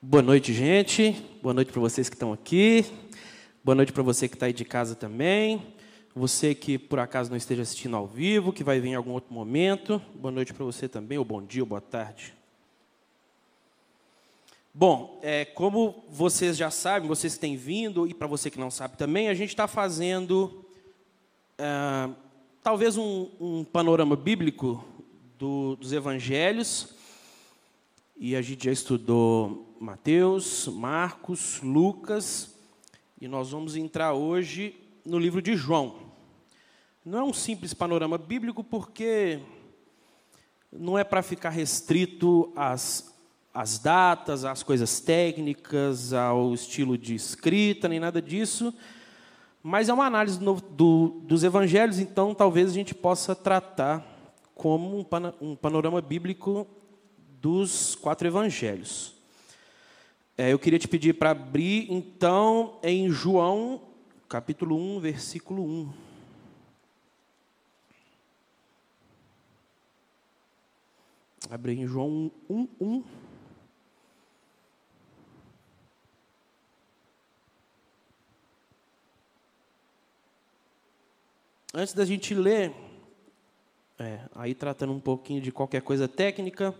Boa noite, gente. Boa noite para vocês que estão aqui. Boa noite para você que está aí de casa também. Você que por acaso não esteja assistindo ao vivo, que vai vir em algum outro momento. Boa noite para você também, ou bom dia, ou boa tarde. Bom, é, como vocês já sabem, vocês que têm vindo, e para você que não sabe também, a gente está fazendo é, talvez um, um, panorama bíblico do, dos evangelhos. E a gente já estudou Mateus, Marcos, Lucas, e nós vamos entrar hoje no livro de João. Não é um simples panorama bíblico, porque não é para ficar restrito às, às datas, às coisas técnicas, ao estilo de escrita, nem nada disso, mas é uma análise do, do, dos evangelhos, então talvez a gente possa tratar como um, um panorama bíblico dos quatro evangelhos. É, eu queria te pedir para abrir, então, em João, capítulo 1, versículo 1. Abre em João 1, 1. Antes da gente ler, é, aí tratando um pouquinho de qualquer coisa técnica,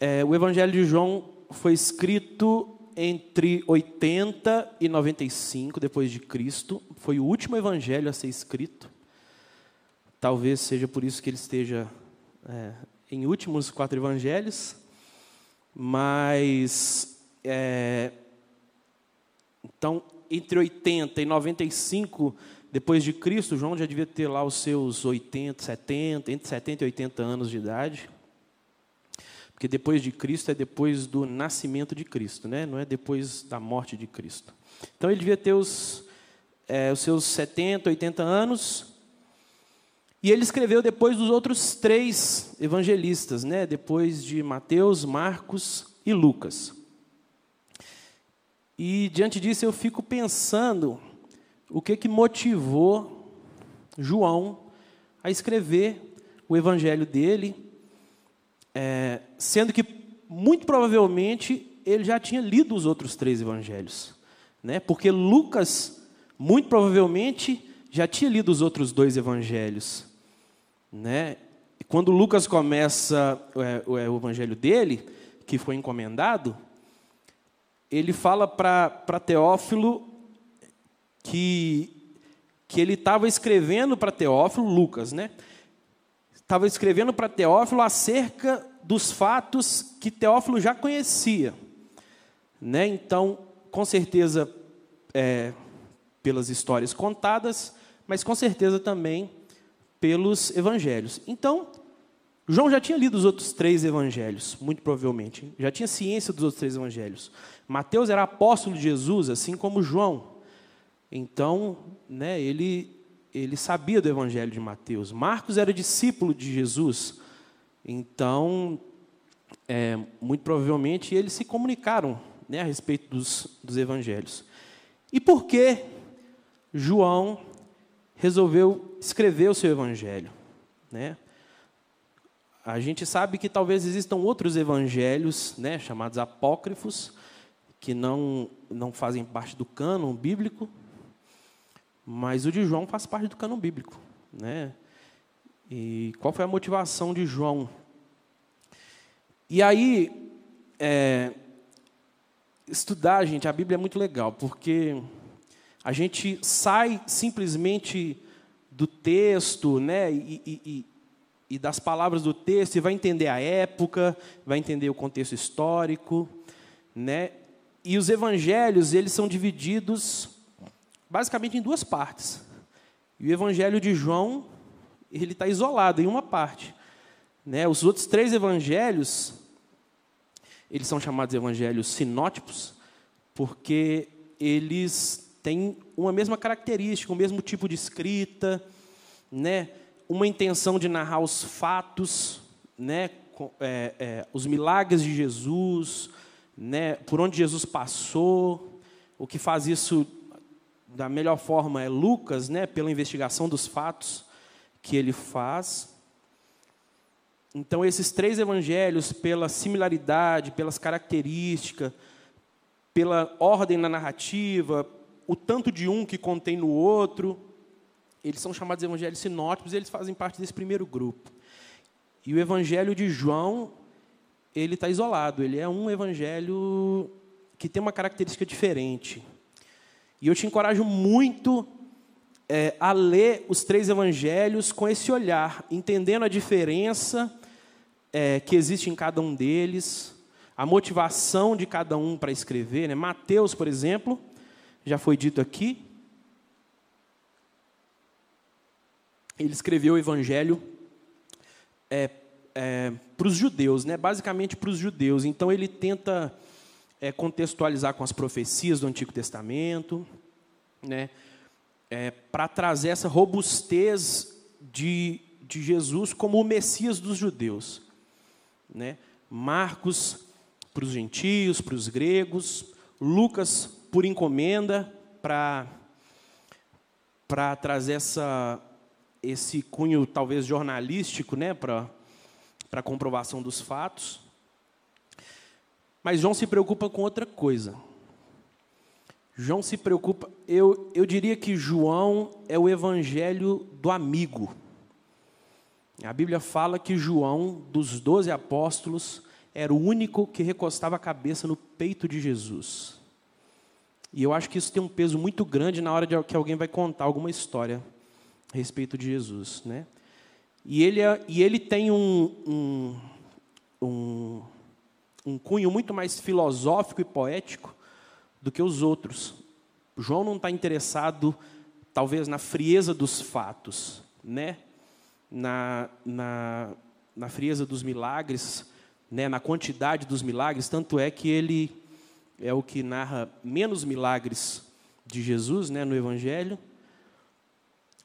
é, o Evangelho de João foi escrito entre 80 e 95 depois de Cristo. Foi o último evangelho a ser escrito. Talvez seja por isso que ele esteja é, em últimos quatro evangelhos. Mas é, então entre 80 e 95 depois de Cristo, João já devia ter lá os seus 80, 70, entre 70 e 80 anos de idade. Porque depois de Cristo é depois do nascimento de Cristo, né? não é depois da morte de Cristo. Então ele devia ter os, é, os seus 70, 80 anos. E ele escreveu depois dos outros três evangelistas, né? depois de Mateus, Marcos e Lucas. E diante disso eu fico pensando o que, que motivou João a escrever o evangelho dele é, sendo que, muito provavelmente, ele já tinha lido os outros três evangelhos. Né? Porque Lucas, muito provavelmente, já tinha lido os outros dois evangelhos. Né? E quando Lucas começa é, o, é, evangelho dele, que foi encomendado, ele fala para Teófilo que, que ele estava escrevendo para Teófilo, Lucas, né? estava escrevendo para Teófilo acerca dos fatos que Teófilo já conhecia. Né? Então, com certeza, é, pelas histórias contadas, mas com certeza também pelos evangelhos. Então, João já tinha lido os outros três evangelhos, muito provavelmente. Já tinha ciência dos outros três evangelhos. Mateus era apóstolo de Jesus, assim como João. Então, né, ele ele sabia do Evangelho de Mateus. Marcos era discípulo de Jesus. Então, é, muito provavelmente, eles se comunicaram né, a respeito dos, dos evangelhos. E por que João resolveu escrever o seu evangelho? Né? A gente sabe que talvez existam outros evangelhos, né, chamados apócrifos, que não, não fazem parte do cânon bíblico, mas o de João faz parte do cânon bíblico. Né? E qual foi a motivação de João? E aí, é, estudar, gente, a Bíblia é muito legal, porque a gente sai simplesmente do texto, né, e, e, e, das palavras do texto, e vai entender a época, vai entender o contexto histórico, né, e os evangelhos, eles são divididos basicamente em duas partes. E o Evangelho de João, ele está isolado em uma parte. Né? Os outros três evangelhos, eles são chamados evangelhos sinótipos, porque eles têm uma mesma característica, o mesmo tipo de escrita, né? uma intenção de narrar os fatos, né? É, é, os milagres de Jesus, né? por onde Jesus passou. O que faz isso da melhor forma é Lucas, né, pela investigação dos fatos que ele faz. Então, esses três evangelhos, pela similaridade, pelas características, pela ordem na narrativa, o tanto de um que contém no outro, eles são chamados evangelhos sinóticos, eles fazem parte desse primeiro grupo. E o evangelho de João, ele está isolado, ele é um evangelho que tem uma característica diferente. E eu te encorajo muito é, a ler os três evangelhos com esse olhar, entendendo a diferença é, que existe em cada um deles, a motivação de cada um para escrever. Né? Mateus, por exemplo, já foi dito aqui, ele escreveu o evangelho é, é, para os judeus, né? basicamente para os judeus. Então ele tenta é, contextualizar com as profecias do Antigo Testamento, né? É, para trazer essa robustez de, de Jesus como o Messias dos judeus. Né? Marcos para os gentios, para os gregos, Lucas por encomenda para para trazer essa esse cunho talvez jornalístico, né, para para comprovação dos fatos. Mas João se preocupa com outra coisa. João se preocupa, eu, eu diria que João é o evangelho do amigo. A Bíblia fala que João, dos doze apóstolos, era o único que recostava a cabeça no peito de Jesus. E eu acho que isso tem um peso muito grande na hora de que alguém vai contar alguma história a respeito de Jesus. Né? E, ele, é, e ele tem um, um, um, um cunho muito mais filosófico e poético do que os outros. João não está interessado, talvez, na frieza dos fatos, né? Na, na, na frieza dos milagres, né? na quantidade dos milagres, tanto é que ele é o que narra menos milagres de Jesus né? no Evangelho,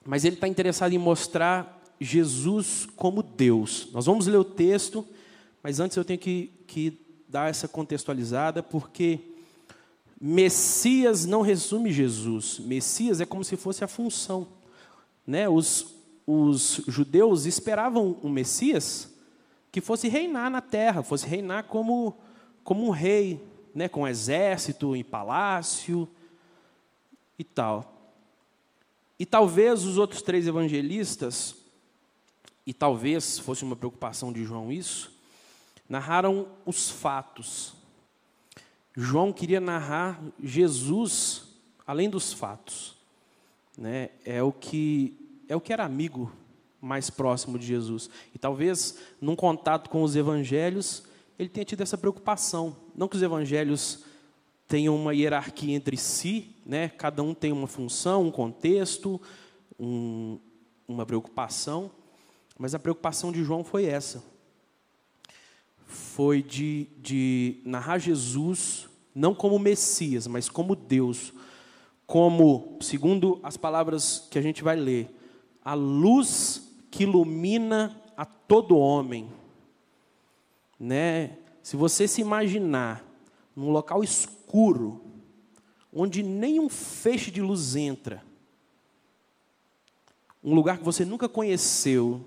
mas ele está interessado em mostrar Jesus como Deus. Nós vamos ler o texto, mas antes eu tenho que, que dar essa contextualizada, porque Messias não resume Jesus. Messias é como se fosse a função. Né? Os, os judeus esperavam um Messias que fosse reinar na terra, fosse reinar como, como um rei, né? com exército, em palácio e tal. E talvez os outros três evangelistas, e talvez fosse uma preocupação de João isso, narraram os fatos. João queria narrar Jesus além dos fatos. Né? É o que é o que era amigo mais próximo de Jesus. E talvez num contato com os evangelhos, ele tenha tido essa preocupação. Não que os evangelhos tenham uma hierarquia entre si, né? cada um tem uma função, um contexto, um, uma preocupação, mas a preocupação de João foi essa. Foi de, de narrar Jesus não como Messias, mas como Deus, como, segundo as palavras que a gente vai ler, a luz que ilumina a todo homem. Né? Se você se imaginar num local escuro, onde nenhum feixe de luz entra, um lugar que você nunca conheceu,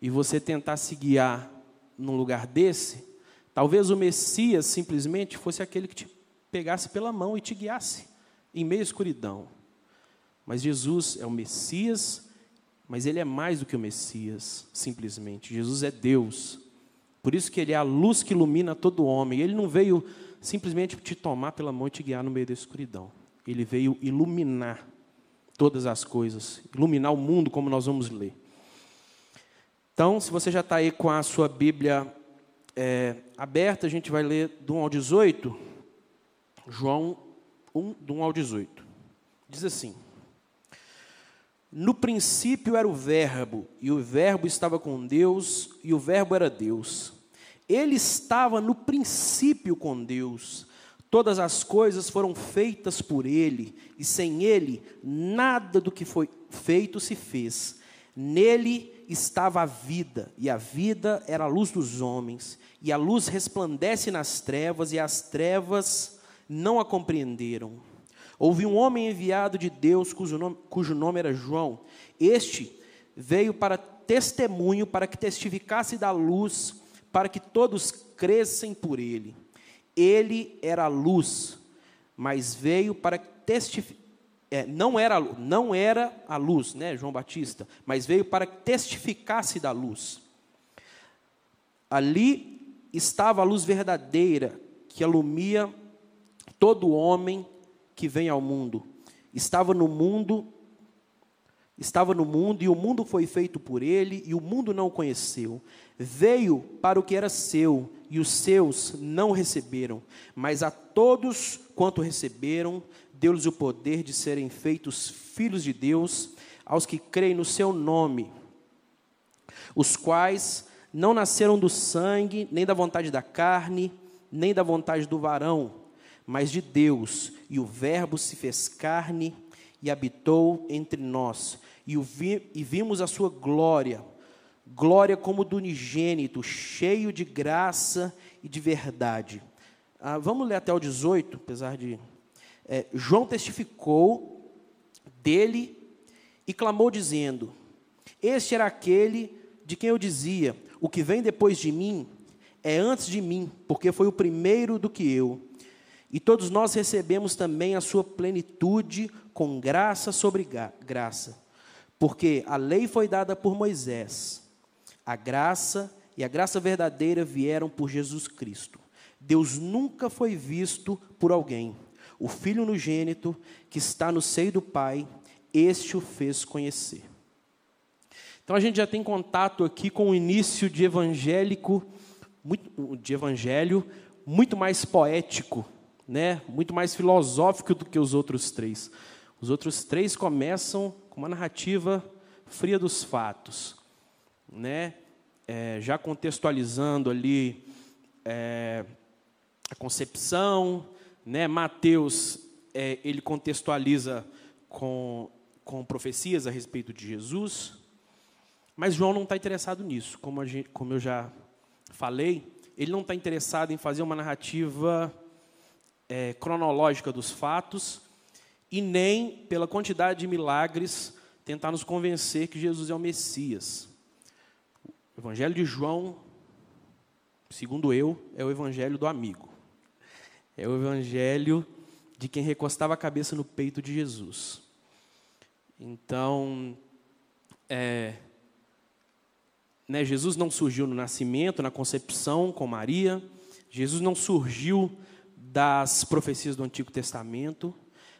e você tentar se guiar num lugar desse, talvez o Messias simplesmente fosse aquele que te pegasse pela mão e te guiasse em meio à escuridão. Mas Jesus é o Messias, mas ele é mais do que o Messias, simplesmente. Jesus é Deus. Por isso que ele é a luz que ilumina todo homem. Ele não veio simplesmente te tomar pela mão e te guiar no meio da escuridão. Ele veio iluminar todas as coisas, iluminar o mundo, como nós vamos ler. Então, se você já está aí com a sua Bíblia é, aberta, a gente vai ler do 1 ao 18. João 1, do 1 ao 18. Diz assim: No princípio era o Verbo, e o Verbo estava com Deus, e o Verbo era Deus. Ele estava no princípio com Deus. Todas as coisas foram feitas por Ele, e sem Ele, nada do que foi feito se fez. Nele estava a vida, e a vida era a luz dos homens, e a luz resplandece nas trevas, e as trevas não a compreenderam. Houve um homem enviado de Deus, cujo nome, cujo nome era João. Este veio para testemunho, para que testificasse da luz, para que todos crescem por ele. Ele era a luz, mas veio para testificar. É, não, era, não era a luz, né, João Batista, mas veio para que testificasse da luz. Ali estava a luz verdadeira, que alumia todo homem que vem ao mundo. Estava no mundo, estava no mundo e o mundo foi feito por ele e o mundo não o conheceu. Veio para o que era seu e os seus não receberam, mas a todos quanto receberam, deu-lhes o poder de serem feitos filhos de Deus, aos que creem no seu nome, os quais não nasceram do sangue, nem da vontade da carne, nem da vontade do varão, mas de Deus, e o Verbo se fez carne e habitou entre nós, e, vi, e vimos a sua glória, glória como do unigênito, cheio de graça e de verdade. Ah, vamos ler até o 18, apesar de. É, João testificou dele e clamou, dizendo: Este era aquele de quem eu dizia: O que vem depois de mim é antes de mim, porque foi o primeiro do que eu. E todos nós recebemos também a sua plenitude com graça sobre graça. Porque a lei foi dada por Moisés, a graça e a graça verdadeira vieram por Jesus Cristo. Deus nunca foi visto por alguém. O Filho unigênito, que está no seio do Pai, este o fez conhecer. Então a gente já tem contato aqui com o início de evangélico, muito, de evangelho muito mais poético né, muito mais filosófico do que os outros três. Os outros três começam com uma narrativa fria dos fatos, né, é, já contextualizando ali é, a concepção, né, Mateus é, ele contextualiza com, com profecias a respeito de Jesus, mas João não está interessado nisso, como, gente, como eu já falei, ele não está interessado em fazer uma narrativa é, cronológica dos fatos e nem pela quantidade de milagres tentar nos convencer que Jesus é o Messias. O Evangelho de João, segundo eu, é o Evangelho do amigo. É o Evangelho de quem recostava a cabeça no peito de Jesus. Então, é, né, Jesus não surgiu no nascimento, na concepção com Maria. Jesus não surgiu das profecias do Antigo Testamento.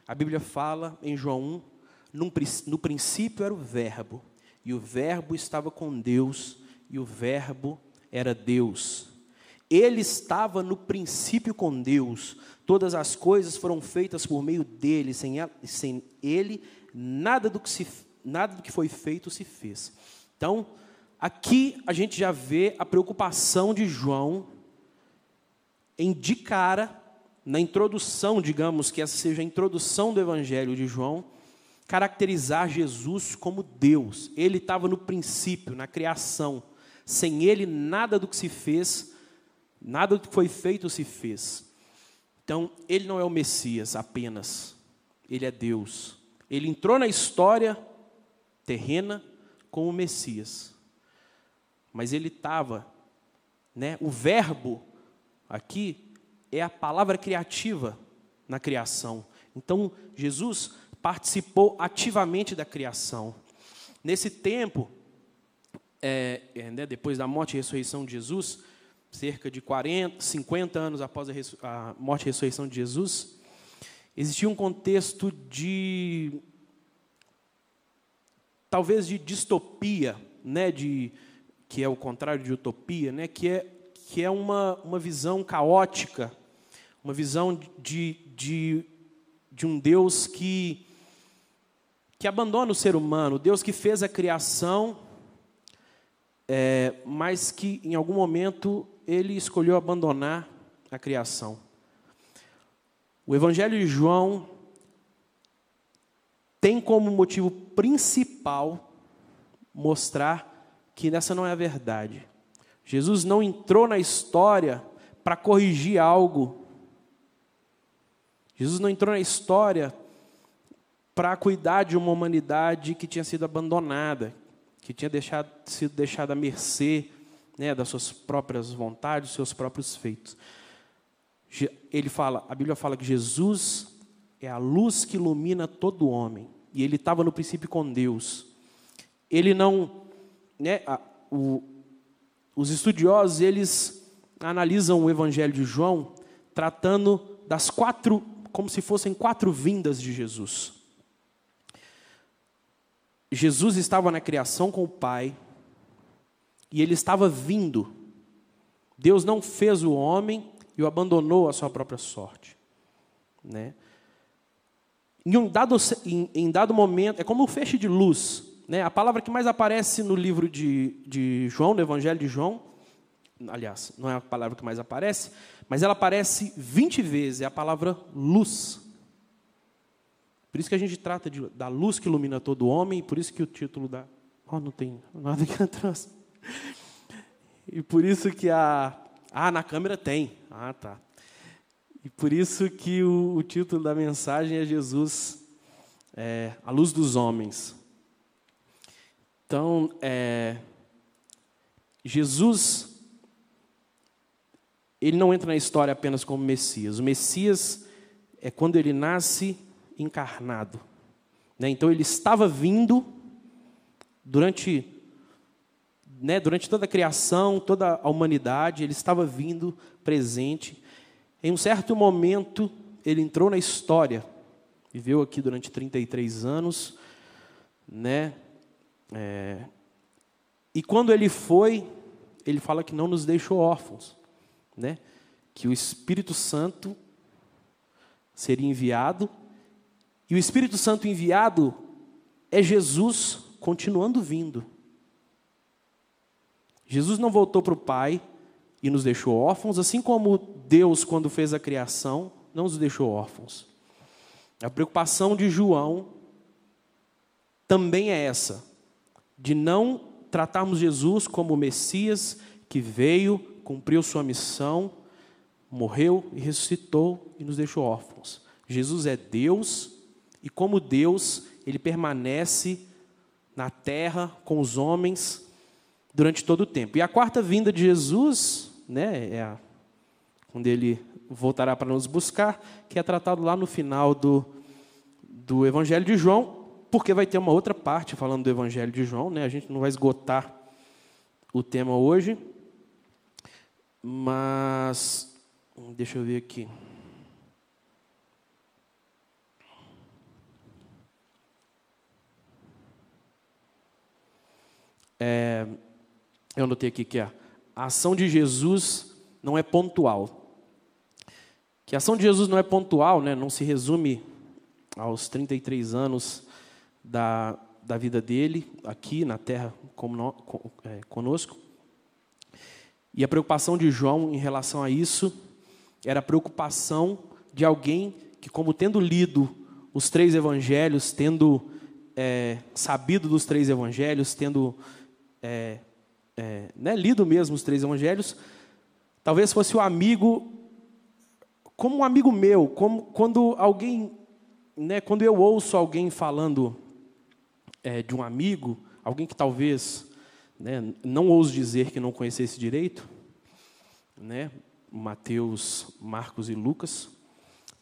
A Bíblia fala em João 1, no princípio era o Verbo, e o Verbo estava com Deus, e o Verbo era Deus. Ele estava no princípio com Deus, todas as coisas foram feitas por meio dele, sem, sem ele, nada do, que se, nada do que foi feito se fez. Então, aqui a gente já vê a preocupação de João em de cara na introdução, digamos que essa seja a introdução do Evangelho de João, caracterizar Jesus como Deus. Ele estava no princípio, na criação. Sem ele, nada do que se fez, nada do que foi feito se fez. Então, ele não é o Messias apenas, ele é Deus. Ele entrou na história terrena como Messias. Mas ele estava, né, o verbo aqui é a palavra criativa na criação. Então, Jesus participou ativamente da criação. Nesse tempo, é, é, né, depois da morte e ressurreição de Jesus, cerca de 40, 50 anos após a, a morte e ressurreição de Jesus, existia um contexto de talvez de distopia, né, de que é o contrário de utopia, né, que é que é uma, uma visão caótica, uma visão de, de, de um Deus que, que abandona o ser humano, Deus que fez a criação, é, mas que em algum momento ele escolheu abandonar a criação. O Evangelho de João tem como motivo principal mostrar que essa não é a verdade. Jesus não entrou na história para corrigir algo. Jesus não entrou na história para cuidar de uma humanidade que tinha sido abandonada, que tinha deixado, sido deixado à mercê né, das suas próprias vontades, dos seus próprios feitos. Ele fala, a Bíblia fala que Jesus é a luz que ilumina todo homem. E ele estava no princípio com Deus. Ele não, né, a, o, os estudiosos eles analisam o Evangelho de João tratando das quatro, como se fossem quatro vindas de Jesus. Jesus estava na criação com o Pai e ele estava vindo. Deus não fez o homem e o abandonou à sua própria sorte, né? Em um dado, em, em dado momento, é como um feixe de luz. Né? A palavra que mais aparece no livro de, de João, no Evangelho de João, aliás, não é a palavra que mais aparece, mas ela aparece 20 vezes, é a palavra luz. Por isso que a gente trata de, da luz que ilumina todo homem, por isso que o título da. Oh, não tem nada que atrás. E por isso que a. Ah, na câmera tem. Ah, tá. E por isso que o, o título da mensagem é Jesus, é, a luz dos homens. Então, é, Jesus, ele não entra na história apenas como Messias. O Messias é quando ele nasce encarnado. Né? Então, ele estava vindo durante, né, durante toda a criação, toda a humanidade, ele estava vindo presente em um certo momento, ele entrou na história, viveu aqui durante 33 anos, né? É, e quando ele foi, ele fala que não nos deixou órfãos, né? Que o Espírito Santo seria enviado, e o Espírito Santo enviado é Jesus continuando vindo. Jesus não voltou para o Pai, e nos deixou órfãos, assim como Deus, quando fez a criação, não nos deixou órfãos. A preocupação de João também é essa, de não tratarmos Jesus como o Messias que veio, cumpriu sua missão, morreu e ressuscitou e nos deixou órfãos. Jesus é Deus e, como Deus, ele permanece na terra com os homens durante todo o tempo. E a quarta vinda de Jesus né, é a, quando ele voltará para nos buscar, que é tratado lá no final do, do Evangelho de João, porque vai ter uma outra parte falando do Evangelho de João, né? A gente não vai esgotar o tema hoje, mas deixa eu ver aqui. É, eu anotei aqui que é a ação de Jesus não é pontual. Que a ação de Jesus não é pontual, né? não se resume aos 33 anos da, da vida dele, aqui na terra é, conosco. E a preocupação de João em relação a isso era a preocupação de alguém que, como tendo lido os três evangelhos, tendo é, sabido dos três evangelhos, tendo é, é, né, lido mesmo os três evangelhos, talvez fosse o amigo, como um amigo meu, como quando alguém, né, quando eu ouço alguém falando é, de um amigo, alguém que talvez né, não ouso dizer que não conhecesse direito, né, Mateus, Marcos e Lucas,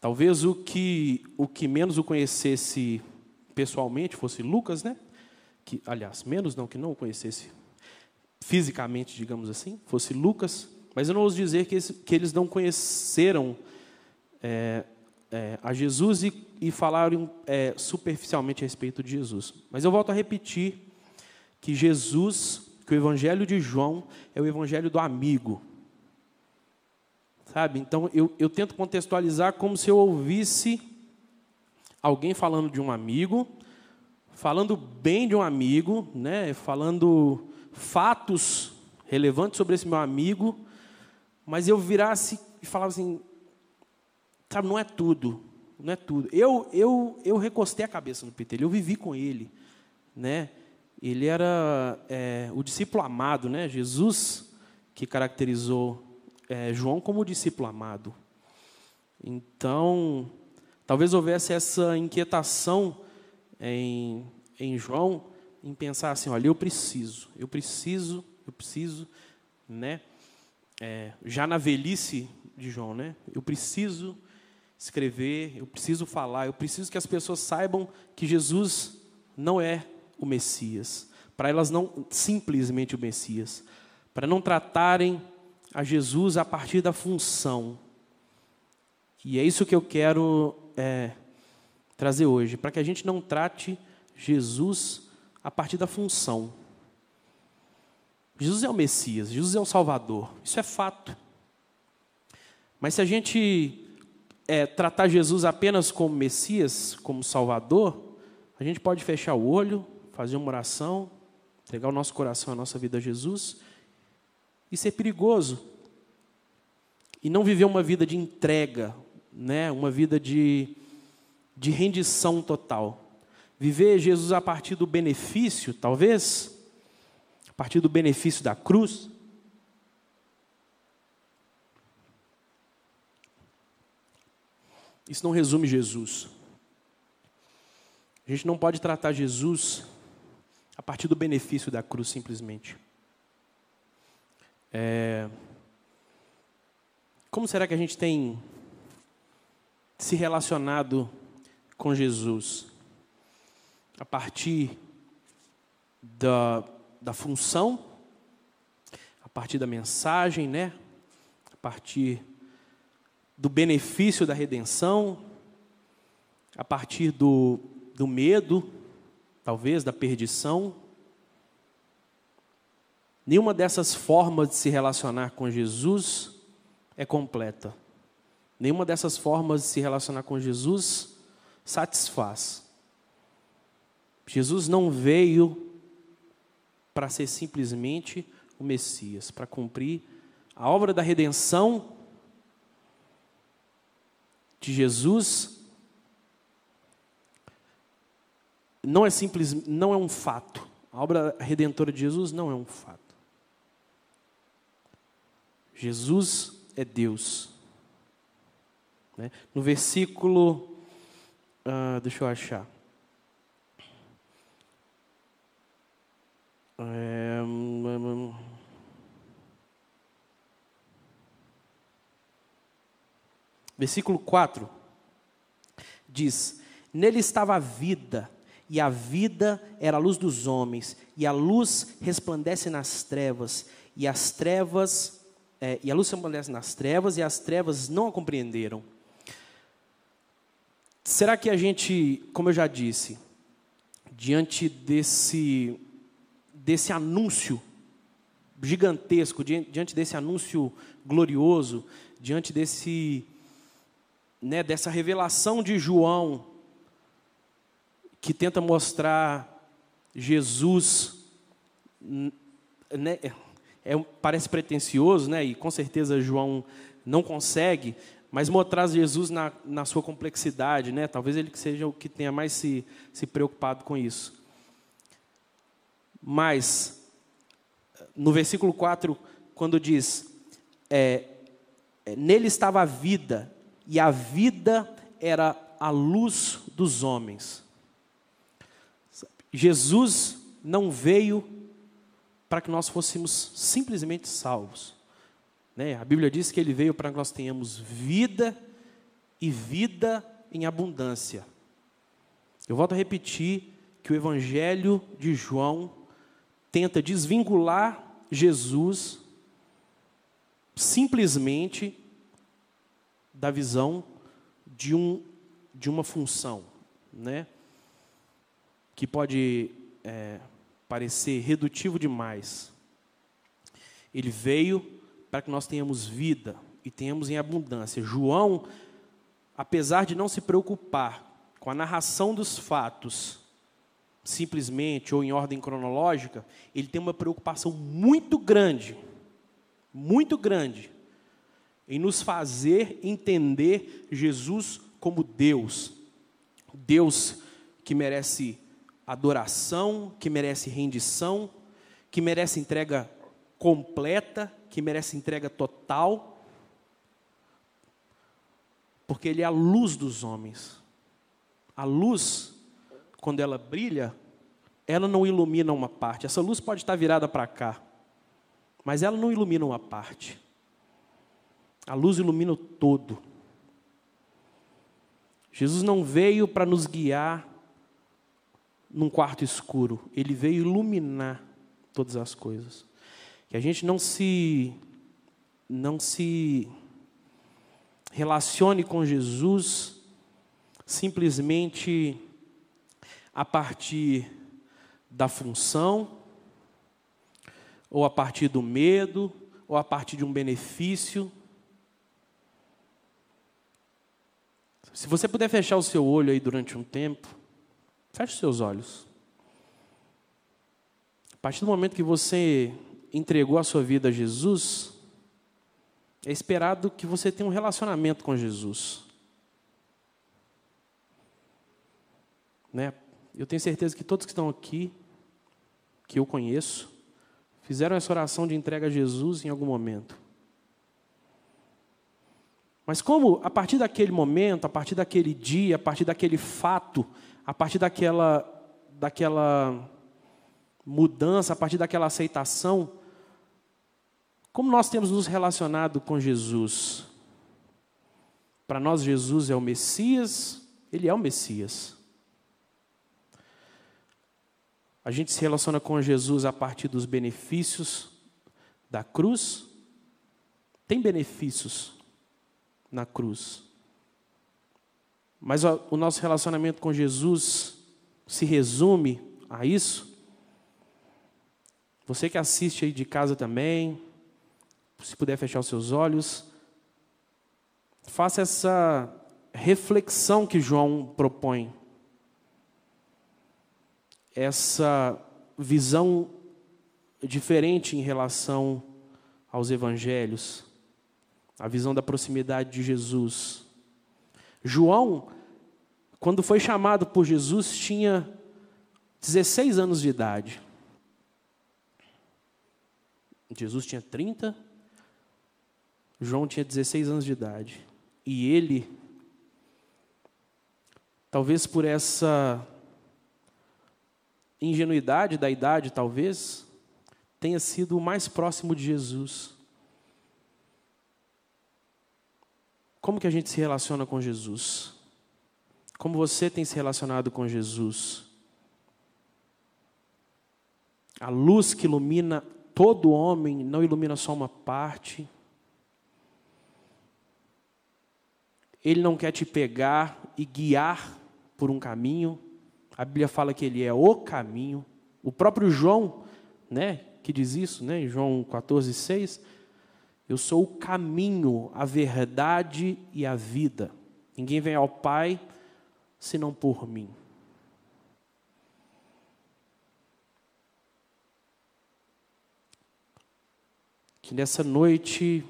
talvez o que o que menos o conhecesse pessoalmente fosse Lucas, né? Que, aliás, menos não que não o conhecesse fisicamente, digamos assim, fosse Lucas, mas eu não ouso dizer que, que eles não conheceram é, é, a Jesus e, e falaram é, superficialmente a respeito de Jesus. Mas eu volto a repetir que Jesus, que o Evangelho de João é o Evangelho do amigo. Sabe? Então eu, eu tento contextualizar como se eu ouvisse alguém falando de um amigo, falando bem de um amigo, né? falando fatos relevantes sobre esse meu amigo, mas eu virasse e falava assim, sabe, não é tudo, não é tudo. Eu, eu, eu recostei a cabeça no Peter, eu vivi com ele, né? Ele era é, o discípulo amado, né? Jesus que caracterizou é, João como o discípulo amado. Então, talvez houvesse essa inquietação em, em João em pensar assim, olha, eu preciso, eu preciso, eu preciso, né? É, já na velhice de João, né? Eu preciso escrever, eu preciso falar, eu preciso que as pessoas saibam que Jesus não é o Messias, para elas não simplesmente o Messias, para não tratarem a Jesus a partir da função. E é isso que eu quero é, trazer hoje, para que a gente não trate Jesus a partir da função. Jesus é o Messias, Jesus é o Salvador, isso é fato. Mas se a gente é, tratar Jesus apenas como Messias, como Salvador, a gente pode fechar o olho, fazer uma oração, entregar o nosso coração, a nossa vida a Jesus, e ser perigoso. E não viver uma vida de entrega, né? uma vida de, de rendição total. Viver Jesus a partir do benefício, talvez, a partir do benefício da cruz, Isso não resume Jesus. A gente não pode tratar Jesus a partir do benefício da cruz, simplesmente. É... Como será que a gente tem se relacionado com Jesus? A partir da, da função, a partir da mensagem, né? A partir do benefício da redenção, a partir do, do medo, talvez, da perdição. Nenhuma dessas formas de se relacionar com Jesus é completa. Nenhuma dessas formas de se relacionar com Jesus satisfaz. Jesus não veio para ser simplesmente o Messias, para cumprir a obra da redenção de Jesus não é simples, não é um fato. A obra redentora de Jesus não é um fato. Jesus é Deus. Né? No versículo, uh, deixa eu achar. É, Versículo 4 diz: Nele estava a vida, e a vida era a luz dos homens, e a luz resplandece nas trevas, e as trevas, é, e a luz resplandece nas trevas, e as trevas não a compreenderam. Será que a gente, como eu já disse, diante desse, desse anúncio gigantesco, diante desse anúncio glorioso, diante desse né, dessa revelação de João, que tenta mostrar Jesus, né, é, parece pretencioso, né, e com certeza João não consegue, mas mostrar Jesus na, na sua complexidade, né, talvez ele seja o que tenha mais se, se preocupado com isso. Mas, no versículo 4, quando diz, é, é, nele estava a vida, e a vida era a luz dos homens. Jesus não veio para que nós fôssemos simplesmente salvos. Né? A Bíblia diz que ele veio para que nós tenhamos vida e vida em abundância. Eu volto a repetir que o Evangelho de João tenta desvincular Jesus simplesmente da visão de, um, de uma função, né? Que pode é, parecer redutivo demais. Ele veio para que nós tenhamos vida e tenhamos em abundância. João, apesar de não se preocupar com a narração dos fatos, simplesmente ou em ordem cronológica, ele tem uma preocupação muito grande, muito grande, em nos fazer entender Jesus como Deus. Deus que merece adoração, que merece rendição, que merece entrega completa, que merece entrega total, porque Ele é a luz dos homens. A luz, quando ela brilha, ela não ilumina uma parte. Essa luz pode estar virada para cá, mas ela não ilumina uma parte. A luz ilumina o todo. Jesus não veio para nos guiar num quarto escuro, ele veio iluminar todas as coisas. Que a gente não se não se relacione com Jesus simplesmente a partir da função, ou a partir do medo, ou a partir de um benefício. Se você puder fechar o seu olho aí durante um tempo, feche os seus olhos. A partir do momento que você entregou a sua vida a Jesus, é esperado que você tenha um relacionamento com Jesus. Né? Eu tenho certeza que todos que estão aqui, que eu conheço, fizeram essa oração de entrega a Jesus em algum momento. Mas como a partir daquele momento, a partir daquele dia, a partir daquele fato, a partir daquela, daquela mudança, a partir daquela aceitação, como nós temos nos relacionado com Jesus? Para nós, Jesus é o Messias, ele é o Messias. A gente se relaciona com Jesus a partir dos benefícios da cruz. Tem benefícios na cruz. Mas o nosso relacionamento com Jesus se resume a isso. Você que assiste aí de casa também, se puder fechar os seus olhos, faça essa reflexão que João propõe. Essa visão diferente em relação aos evangelhos, a visão da proximidade de Jesus. João, quando foi chamado por Jesus, tinha 16 anos de idade. Jesus tinha 30, João tinha 16 anos de idade. E ele, talvez por essa ingenuidade da idade, talvez, tenha sido o mais próximo de Jesus. Como que a gente se relaciona com Jesus? Como você tem se relacionado com Jesus? A luz que ilumina todo homem não ilumina só uma parte. Ele não quer te pegar e guiar por um caminho. A Bíblia fala que ele é o caminho. O próprio João, né, que diz isso, né, João 14, 6, eu sou o caminho, a verdade e a vida. Ninguém vem ao Pai senão por mim. Que nessa noite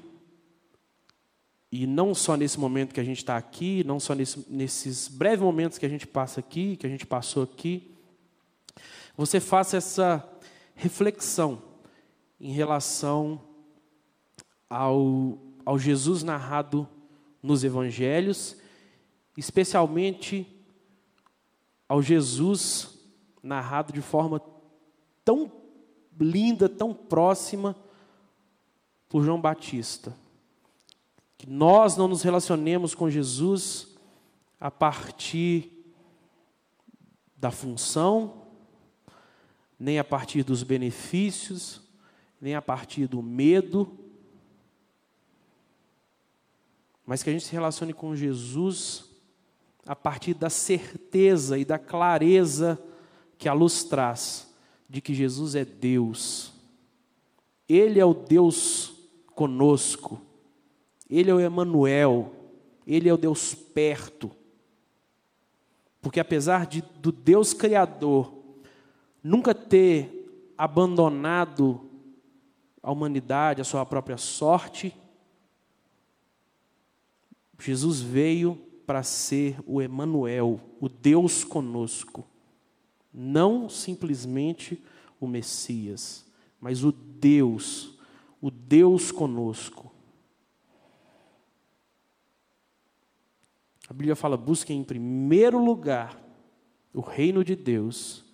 e não só nesse momento que a gente está aqui, não só nesse, nesses breves momentos que a gente passa aqui, que a gente passou aqui, você faça essa reflexão em relação ao, ao Jesus narrado nos evangelhos, especialmente ao Jesus narrado de forma tão linda, tão próxima por João Batista. Que nós não nos relacionemos com Jesus a partir da função, nem a partir dos benefícios, nem a partir do medo, mas que a gente se relacione com Jesus a partir da certeza e da clareza que a luz traz de que Jesus é Deus. Ele é o Deus conosco. Ele é o Emanuel, ele é o Deus perto. Porque apesar de do Deus criador nunca ter abandonado a humanidade, a sua própria sorte, Jesus veio para ser o Emanuel, o Deus conosco. Não simplesmente o Messias, mas o Deus, o Deus conosco. A Bíblia fala: busquem em primeiro lugar o reino de Deus,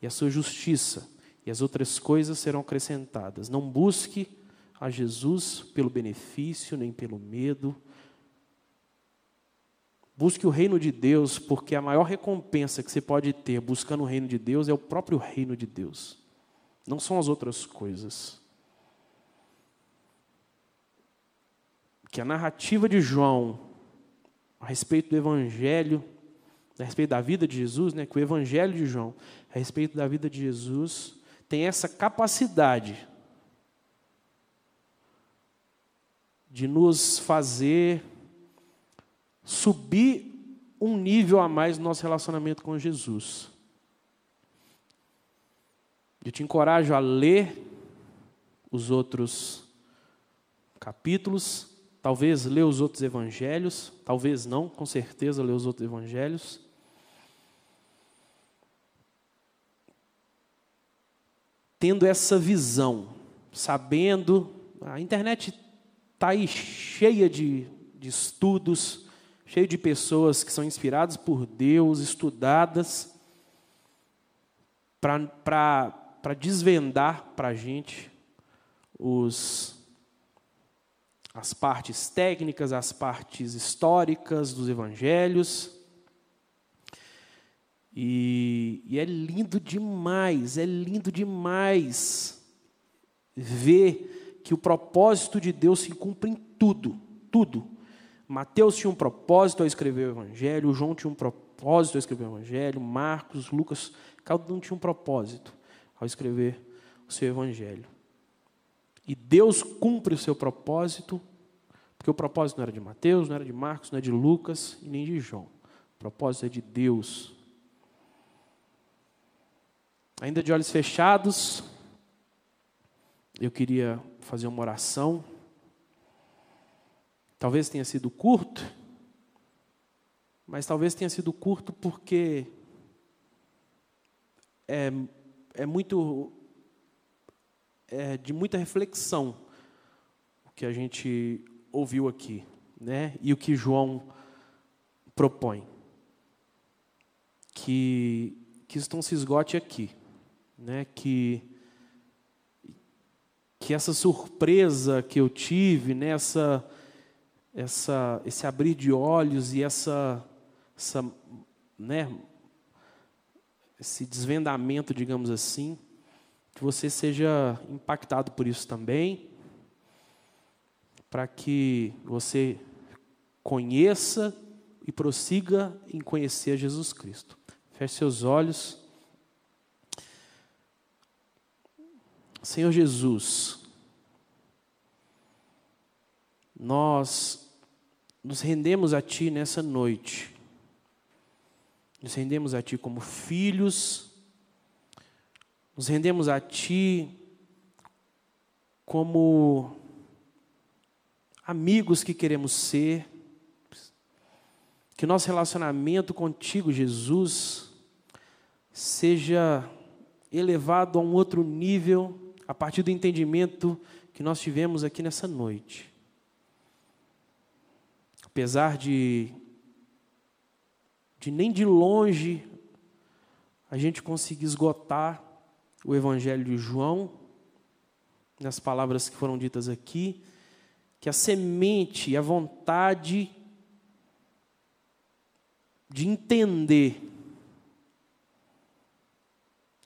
e a sua justiça, e as outras coisas serão acrescentadas. Não busque a Jesus pelo benefício, nem pelo medo. Busque o reino de Deus, porque a maior recompensa que você pode ter buscando o reino de Deus é o próprio reino de Deus, não são as outras coisas. Que a narrativa de João a respeito do Evangelho, a respeito da vida de Jesus, né, que o Evangelho de João, a respeito da vida de Jesus, tem essa capacidade de nos fazer subir um nível a mais no nosso relacionamento com Jesus. Eu te encorajo a ler os outros capítulos, talvez ler os outros evangelhos, talvez não, com certeza ler os outros evangelhos. Tendo essa visão, sabendo, a internet está aí cheia de, de estudos, cheio de pessoas que são inspiradas por Deus, estudadas, para desvendar para a gente os, as partes técnicas, as partes históricas dos evangelhos. E, e é lindo demais, é lindo demais ver que o propósito de Deus se cumpre em tudo, tudo. Mateus tinha um propósito ao escrever o Evangelho, João tinha um propósito ao escrever o Evangelho, Marcos, Lucas, cada um tinha um propósito ao escrever o seu Evangelho. E Deus cumpre o seu propósito, porque o propósito não era de Mateus, não era de Marcos, não é de Lucas e nem de João. O propósito é de Deus. Ainda de olhos fechados, eu queria fazer uma oração. Talvez tenha sido curto, mas talvez tenha sido curto porque é, é muito é de muita reflexão o que a gente ouviu aqui, né? E o que João propõe que que isso não se esgote aqui, né? Que que essa surpresa que eu tive nessa essa, esse abrir de olhos e essa, essa né, esse desvendamento, digamos assim, que você seja impactado por isso também, para que você conheça e prossiga em conhecer Jesus Cristo. Feche seus olhos. Senhor Jesus, nós nos rendemos a Ti nessa noite. Nos rendemos a Ti como filhos, nos rendemos a Ti como amigos que queremos ser. Que nosso relacionamento contigo, Jesus, seja elevado a um outro nível a partir do entendimento que nós tivemos aqui nessa noite apesar de, de nem de longe a gente conseguir esgotar o Evangelho de João, nas palavras que foram ditas aqui, que a semente a vontade de entender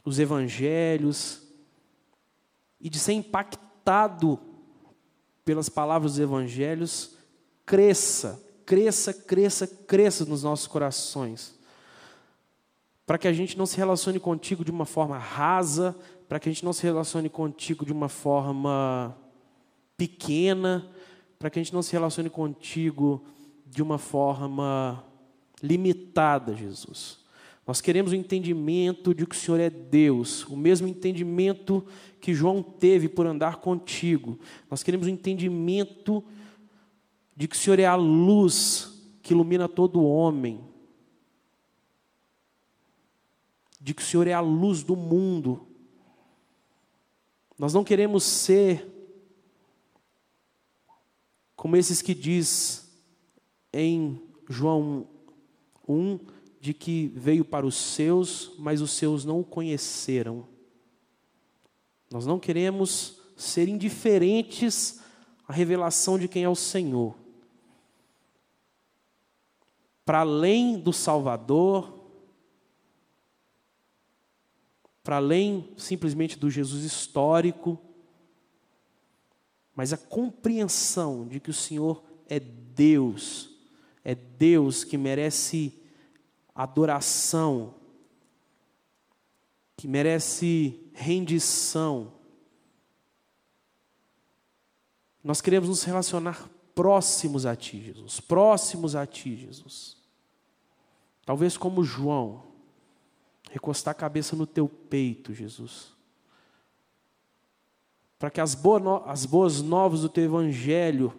os evangelhos e de ser impactado pelas palavras dos evangelhos cresça, cresça, cresça, cresça nos nossos corações. Para que a gente não se relacione contigo de uma forma rasa, para que a gente não se relacione contigo de uma forma pequena, para que a gente não se relacione contigo de uma forma limitada, Jesus. Nós queremos o entendimento de que o Senhor é Deus, o mesmo entendimento que João teve por andar contigo. Nós queremos o entendimento de que o Senhor é a luz que ilumina todo homem, de que o Senhor é a luz do mundo. Nós não queremos ser como esses que diz em João 1 de que veio para os seus, mas os seus não o conheceram. Nós não queremos ser indiferentes à revelação de quem é o Senhor. Para além do Salvador, para além simplesmente do Jesus histórico, mas a compreensão de que o Senhor é Deus, é Deus que merece adoração, que merece rendição. Nós queremos nos relacionar próximos a Ti, Jesus, próximos a Ti, Jesus. Talvez como João, recostar a cabeça no Teu peito, Jesus. Para que as boas, as boas novas do Teu Evangelho,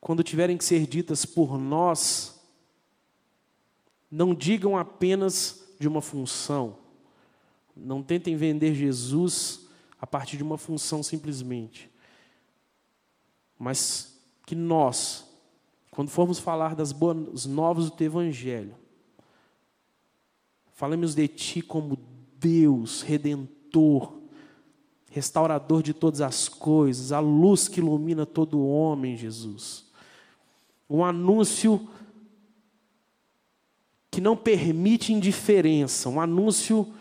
quando tiverem que ser ditas por nós, não digam apenas de uma função. Não tentem vender Jesus a partir de uma função simplesmente. Mas que nós, quando formos falar das boas novas do teu evangelho, falemos de ti como Deus redentor, restaurador de todas as coisas, a luz que ilumina todo homem, Jesus. Um anúncio que não permite indiferença, um anúncio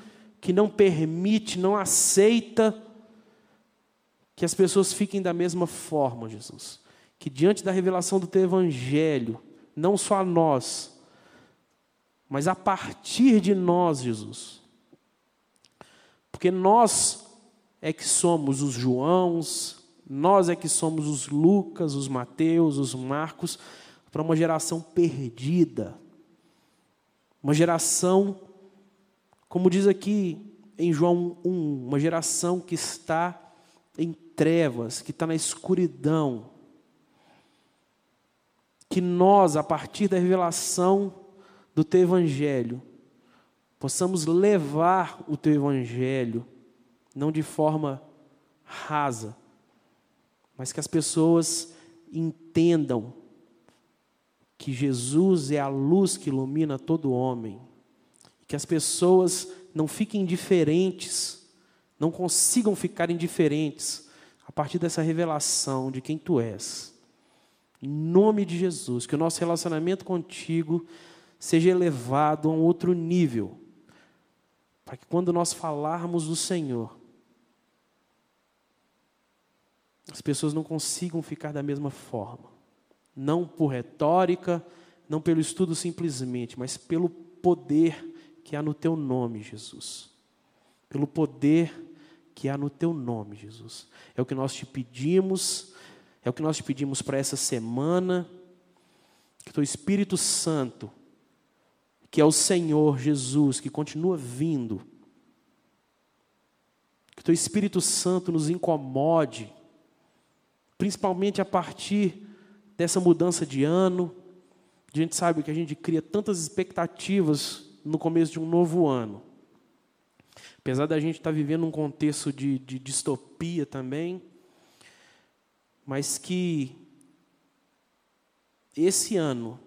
que não permite, não aceita que as pessoas fiquem da mesma forma, Jesus. Que diante da revelação do teu evangelho, não só a nós, mas a partir de nós, Jesus. Porque nós é que somos os Joãos, nós é que somos os Lucas, os Mateus, os Marcos, para uma geração perdida uma geração, como diz aqui em João 1, uma geração que está em trevas, que está na escuridão. Que nós, a partir da revelação do teu evangelho, possamos levar o teu evangelho, não de forma rasa, mas que as pessoas entendam que Jesus é a luz que ilumina todo homem, que as pessoas não fiquem indiferentes, não consigam ficar indiferentes a partir dessa revelação de quem tu és. Em nome de Jesus, que o nosso relacionamento contigo seja elevado a um outro nível, para que quando nós falarmos do Senhor, as pessoas não consigam ficar da mesma forma não por retórica, não pelo estudo simplesmente, mas pelo poder que há no teu nome, Jesus. Pelo poder que há no teu nome, Jesus. É o que nós te pedimos, é o que nós te pedimos para essa semana. Que teu Espírito Santo, que é o Senhor Jesus, que continua vindo, que teu Espírito Santo nos incomode, principalmente a partir dessa mudança de ano. A gente sabe que a gente cria tantas expectativas no começo de um novo ano. Apesar da gente estar vivendo um contexto de, de distopia também, mas que esse ano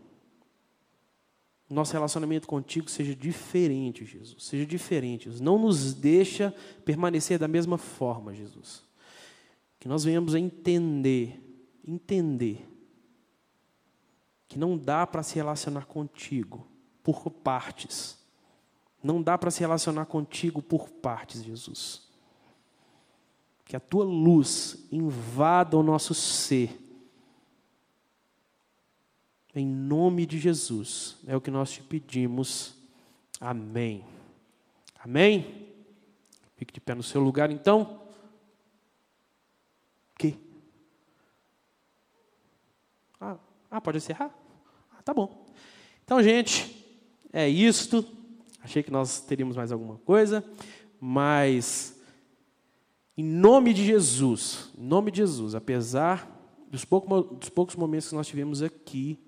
nosso relacionamento contigo seja diferente, Jesus. Seja diferente. Jesus. Não nos deixa permanecer da mesma forma, Jesus. Que nós venhamos a entender, entender que não dá para se relacionar contigo por partes. Não dá para se relacionar contigo por partes, Jesus. Que a tua luz invada o nosso ser. Em nome de Jesus, é o que nós te pedimos. Amém. Amém? Fique de pé no seu lugar, então. Que? Ah, ah, pode encerrar? Ah, tá bom. Então, gente, é isto. Achei que nós teríamos mais alguma coisa, mas em nome de Jesus, em nome de Jesus, apesar dos, dos poucos momentos que nós tivemos aqui,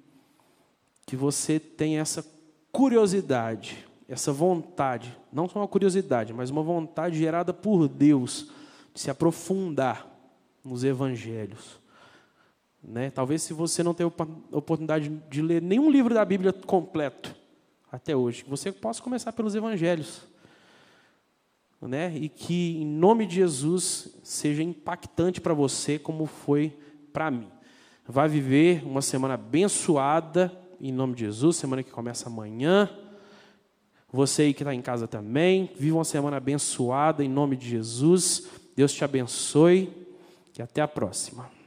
que você tenha essa curiosidade, essa vontade, não só uma curiosidade, mas uma vontade gerada por Deus de se aprofundar nos evangelhos. Né? Talvez se você não tem oportunidade de ler nenhum livro da Bíblia completo, até hoje. Que você possa começar pelos evangelhos. Né? E que, em nome de Jesus, seja impactante para você como foi para mim. Vai viver uma semana abençoada, em nome de Jesus, semana que começa amanhã. Você aí que está em casa também, viva uma semana abençoada, em nome de Jesus. Deus te abençoe e até a próxima.